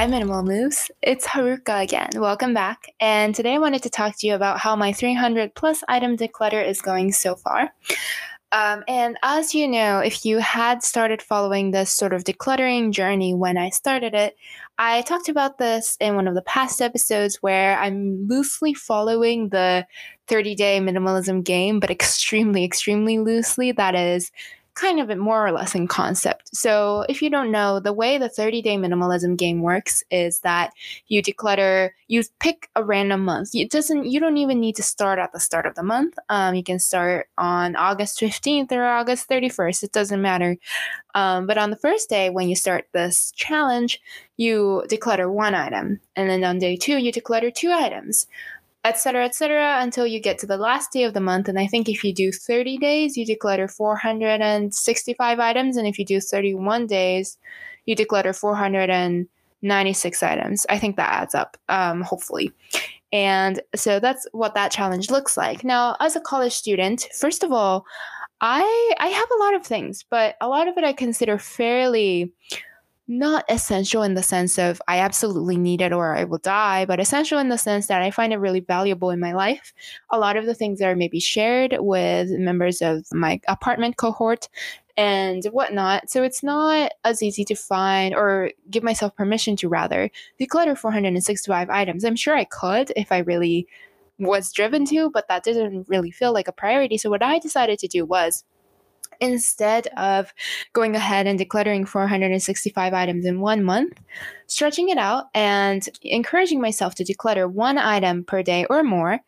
Hi, Minimal Moves. It's Haruka again. Welcome back. And today I wanted to talk to you about how my 300 plus item declutter is going so far. Um, and as you know, if you had started following this sort of decluttering journey when I started it, I talked about this in one of the past episodes where I'm loosely following the 30 day minimalism game, but extremely, extremely loosely. That is, kind of more or less in concept. So, if you don't know, the way the 30 day minimalism game works is that you declutter, you pick a random month. It doesn't, you don't even need to start at the start of the month. Um, you can start on August 15th or August 31st. It doesn't matter. Um, but on the first day, when you start this challenge, you declutter one item. And then on day two, you declutter two items etc etc until you get to the last day of the month. And i think if you do 30 days you declutter 465 items. And if you do 31 days you declutter 496 items. I think that adds up um, hopefully. And so that's what that challenge looks like. Now as a college student first of all i i have a lot of things but a lot of it i consider fairly not essential in the sense of I absolutely need it or I will die, but essential in the sense that I find it really valuable in my life. A lot of the things are maybe shared with members of my apartment cohort and whatnot. So it's not as easy to find or give myself permission to rather declutter 465 items. I'm sure I could if I really was driven to, but that didn't really feel like a priority. So what I decided to do was instead of going ahead and decluttering 465 items in one month, stretching it out and encouraging myself to declutter one item per day or more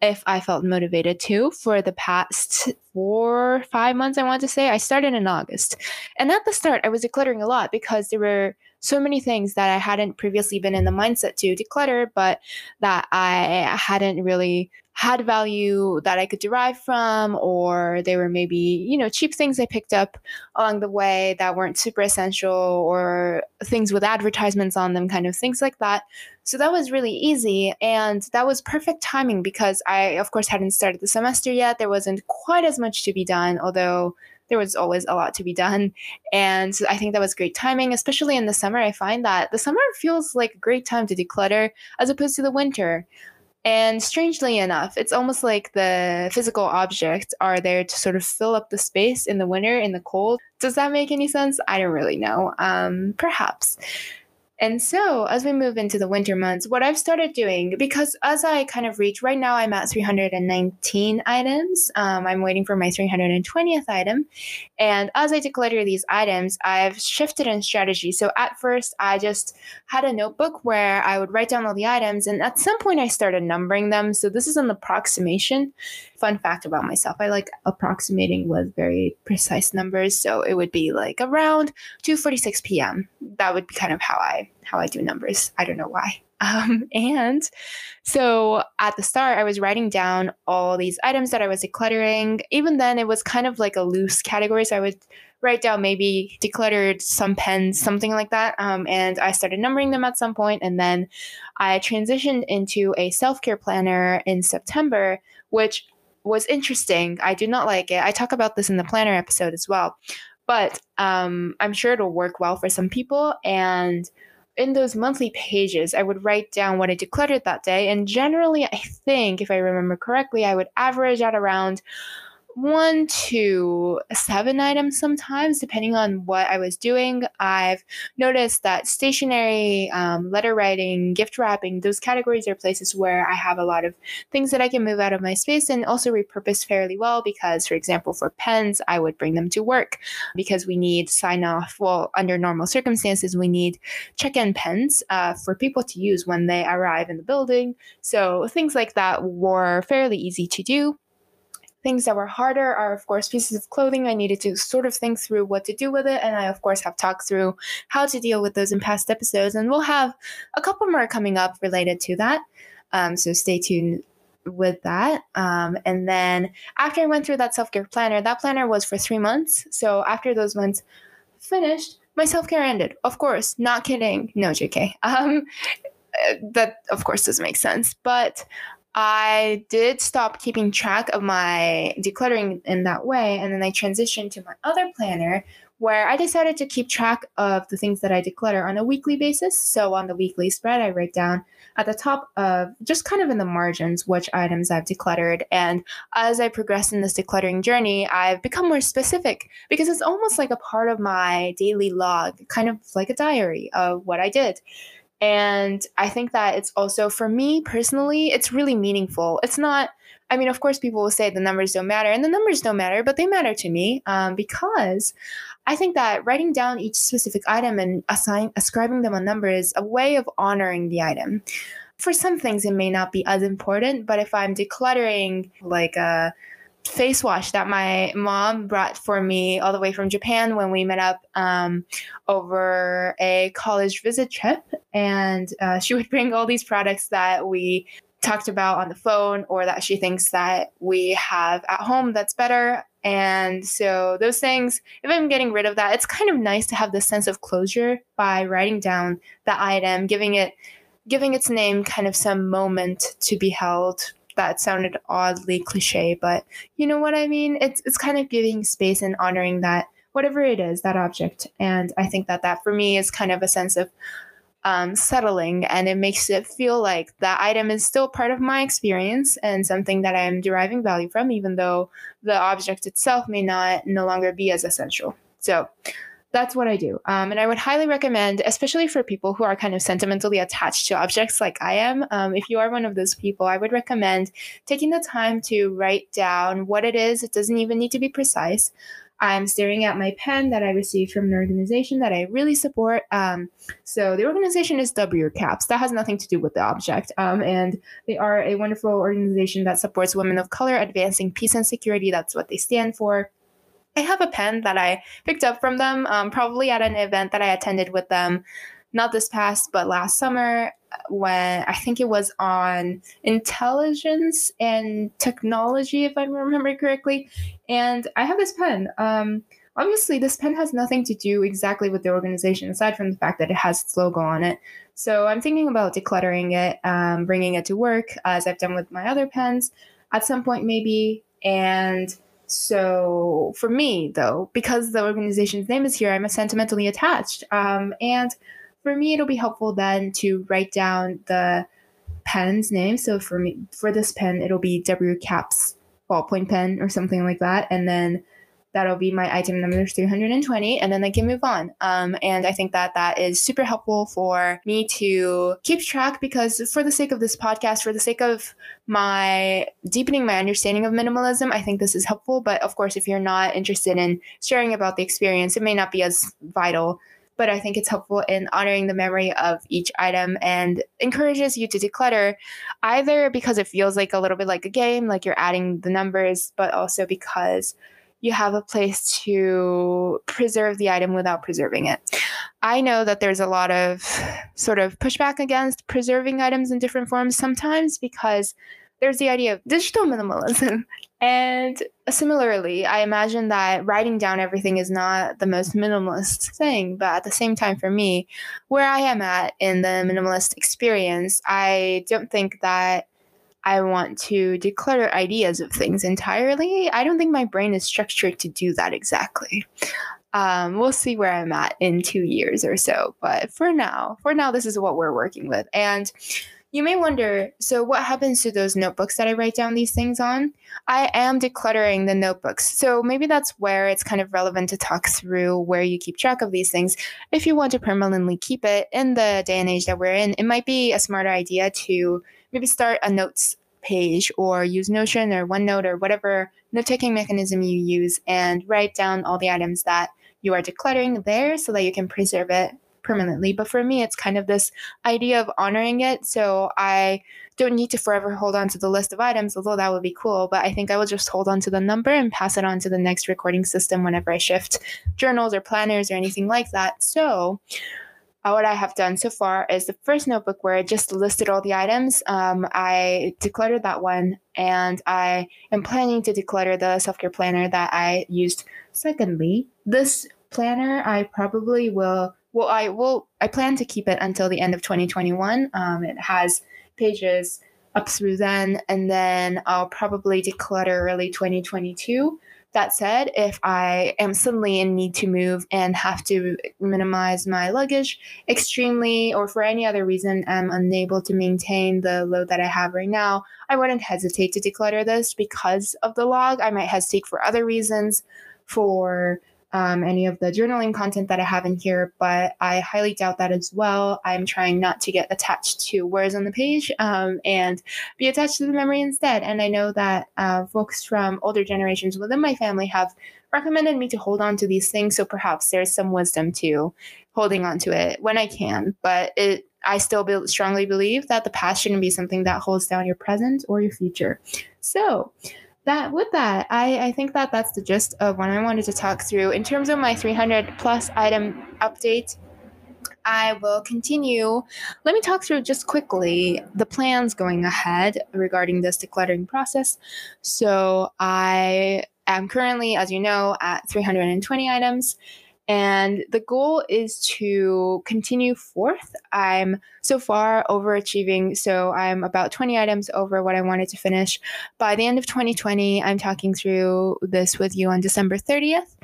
if I felt motivated to for the past four, five months, I want to say. I started in August. And at the start, I was decluttering a lot because there were so many things that I hadn't previously been in the mindset to declutter, but that I hadn't really had value that I could derive from, or they were maybe, you know, cheap things I picked up along the way that weren't super essential, or things with advertisements on them, kind of things like that. So that was really easy. And that was perfect timing because I, of course, hadn't started the semester yet. There wasn't quite as much to be done, although there was always a lot to be done. And I think that was great timing, especially in the summer. I find that the summer feels like a great time to declutter as opposed to the winter. And strangely enough, it's almost like the physical objects are there to sort of fill up the space in the winter, in the cold. Does that make any sense? I don't really know. Um, perhaps. And so, as we move into the winter months, what I've started doing, because as I kind of reach, right now I'm at 319 items. Um, I'm waiting for my 320th item. And as I declutter these items, I've shifted in strategy. So, at first, I just had a notebook where I would write down all the items. And at some point, I started numbering them. So, this is an approximation. Fun fact about myself I like approximating with very precise numbers. So, it would be like around 2:46 p.m. That would be kind of how I how I do numbers. I don't know why. Um, and so at the start, I was writing down all these items that I was decluttering. Even then, it was kind of like a loose category. So I would write down maybe decluttered some pens, something like that. Um, and I started numbering them at some point, And then I transitioned into a self care planner in September, which was interesting. I do not like it. I talk about this in the planner episode as well. But um, I'm sure it'll work well for some people. And in those monthly pages, I would write down what I decluttered that day. And generally, I think, if I remember correctly, I would average at around one to seven items sometimes, depending on what I was doing. I've noticed that stationery, um, letter writing, gift wrapping, those categories are places where I have a lot of things that I can move out of my space and also repurpose fairly well. Because, for example, for pens, I would bring them to work because we need sign off. Well, under normal circumstances, we need check in pens uh, for people to use when they arrive in the building. So things like that were fairly easy to do. Things that were harder are, of course, pieces of clothing. I needed to sort of think through what to do with it. And I, of course, have talked through how to deal with those in past episodes. And we'll have a couple more coming up related to that. Um, so stay tuned with that. Um, and then after I went through that self care planner, that planner was for three months. So after those months finished, my self care ended. Of course, not kidding. No, JK. Um, that, of course, doesn't make sense. But I did stop keeping track of my decluttering in that way, and then I transitioned to my other planner, where I decided to keep track of the things that I declutter on a weekly basis. So on the weekly spread, I write down at the top of just kind of in the margins which items I've decluttered. And as I progress in this decluttering journey, I've become more specific because it's almost like a part of my daily log, kind of like a diary of what I did. And I think that it's also for me personally, it's really meaningful. It's not I mean, of course, people will say the numbers don't matter, and the numbers don't matter, but they matter to me um, because I think that writing down each specific item and assign, ascribing them a number is a way of honoring the item. For some things, it may not be as important, but if I'm decluttering like a face wash that my mom brought for me all the way from Japan when we met up um, over a college visit trip, and uh, she would bring all these products that we talked about on the phone or that she thinks that we have at home that's better. And so those things, if I'm getting rid of that, it's kind of nice to have this sense of closure by writing down the item, giving it giving its name kind of some moment to be held. That sounded oddly cliche, but you know what I mean? It's it's kind of giving space and honoring that whatever it is, that object. And I think that that for me is kind of a sense of um, settling and it makes it feel like that item is still part of my experience and something that I'm deriving value from, even though the object itself may not no longer be as essential. So that's what I do. Um, and I would highly recommend, especially for people who are kind of sentimentally attached to objects like I am. Um, if you are one of those people, I would recommend taking the time to write down what it is. It doesn't even need to be precise. I'm staring at my pen that I received from an organization that I really support. Um, so the organization is WCAPS. That has nothing to do with the object. Um, and they are a wonderful organization that supports women of color advancing peace and security. That's what they stand for. I have a pen that I picked up from them, um, probably at an event that I attended with them, not this past, but last summer when I think it was on intelligence and technology, if I remember correctly. And I have this pen. Um, obviously, this pen has nothing to do exactly with the organization, aside from the fact that it has its logo on it. So I'm thinking about decluttering it, um, bringing it to work, as I've done with my other pens at some point, maybe. And so for me, though, because the organization's name is here, I'm sentimentally attached. Um, and for me, it'll be helpful then to write down the pen's name. So for me, for this pen, it'll be WCAPS ballpoint pen or something like that, and then that'll be my item number 320 and then I can move on. Um, and I think that that is super helpful for me to keep track because for the sake of this podcast, for the sake of my deepening my understanding of minimalism, I think this is helpful. But of course, if you're not interested in sharing about the experience, it may not be as vital but I think it's helpful in honoring the memory of each item and encourages you to declutter either because it feels like a little bit like a game, like you're adding the numbers, but also because you have a place to preserve the item without preserving it. I know that there's a lot of sort of pushback against preserving items in different forms sometimes because there's the idea of digital minimalism. And similarly, I imagine that writing down everything is not the most minimalist thing, but at the same time, for me, where I am at in the minimalist experience, I don't think that I want to declutter ideas of things entirely. I don't think my brain is structured to do that exactly. Um, we'll see where I'm at in two years or so. But for now, for now, this is what we're working with. And you may wonder so, what happens to those notebooks that I write down these things on? I am decluttering the notebooks. So, maybe that's where it's kind of relevant to talk through where you keep track of these things. If you want to permanently keep it in the day and age that we're in, it might be a smarter idea to maybe start a notes page or use Notion or OneNote or whatever note taking mechanism you use and write down all the items that you are decluttering there so that you can preserve it permanently. But for me, it's kind of this idea of honoring it. So I don't need to forever hold on to the list of items, although that would be cool. But I think I will just hold on to the number and pass it on to the next recording system whenever I shift journals or planners or anything like that. So uh, what I have done so far is the first notebook where I just listed all the items. Um, I decluttered that one, and I am planning to declutter the self care planner that I used. Secondly, this planner I probably will well, I will. I plan to keep it until the end of 2021. Um, it has pages up through then, and then I'll probably declutter early 2022. That said, if I am suddenly in need to move and have to minimize my luggage extremely, or for any other reason am unable to maintain the load that I have right now, I wouldn't hesitate to declutter this because of the log. I might hesitate for other reasons, for um, any of the journaling content that I have in here, but I highly doubt that as well. I'm trying not to get attached to words on the page um, and be attached to the memory instead. And I know that uh, folks from older generations within my family have recommended me to hold on to these things. So perhaps there's some wisdom to holding on to it when I can. But it, I still be- strongly believe that the past shouldn't be something that holds down your present or your future. So, that with that, I, I think that that's the gist of what I wanted to talk through. In terms of my 300 plus item update, I will continue. Let me talk through just quickly the plans going ahead regarding this decluttering process. So I am currently, as you know, at 320 items. And the goal is to continue forth. I'm so far overachieving. So I'm about 20 items over what I wanted to finish. By the end of 2020, I'm talking through this with you on December 30th.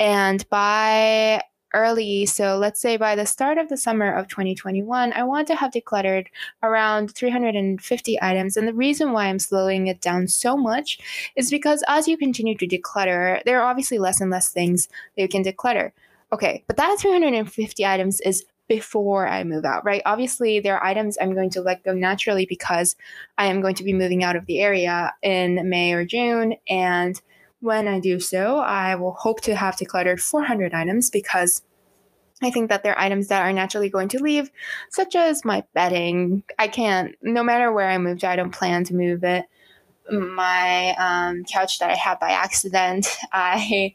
And by early, so let's say by the start of the summer of 2021, I want to have decluttered around 350 items. And the reason why I'm slowing it down so much is because as you continue to declutter, there are obviously less and less things that you can declutter. Okay, but that 350 items is before I move out, right? Obviously, there are items I'm going to let go naturally because I am going to be moving out of the area in May or June. And when I do so, I will hope to have decluttered 400 items because I think that there are items that are naturally going to leave, such as my bedding. I can't, no matter where I move to, I don't plan to move it. My um, couch that I had by accident, I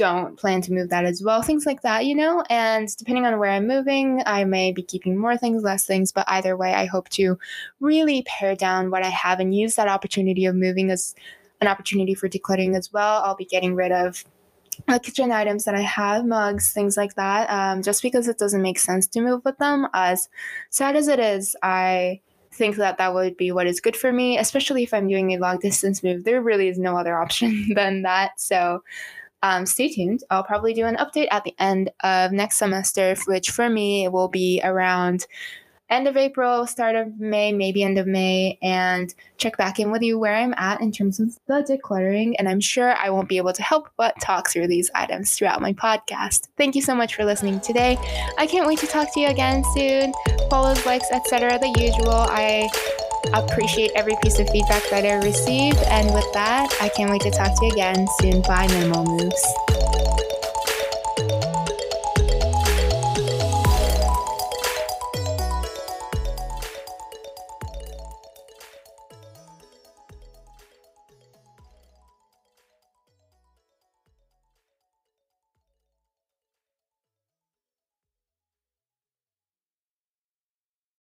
don't plan to move that as well. Things like that, you know? And depending on where I'm moving, I may be keeping more things, less things, but either way, I hope to really pare down what I have and use that opportunity of moving as an opportunity for decluttering as well. I'll be getting rid of the kitchen items that I have, mugs, things like that, um, just because it doesn't make sense to move with them. As sad as it is, I think that that would be what is good for me, especially if I'm doing a long distance move. There really is no other option than that. So, um, stay tuned. I'll probably do an update at the end of next semester, which for me will be around end of April, start of May, maybe end of May, and check back in with you where I'm at in terms of the decluttering. And I'm sure I won't be able to help but talk through these items throughout my podcast. Thank you so much for listening today. I can't wait to talk to you again soon. Follows, likes, etc. The usual. I appreciate every piece of feedback that I receive. And with that, I can't wait to talk to you again soon. Bye, Minimal Moves.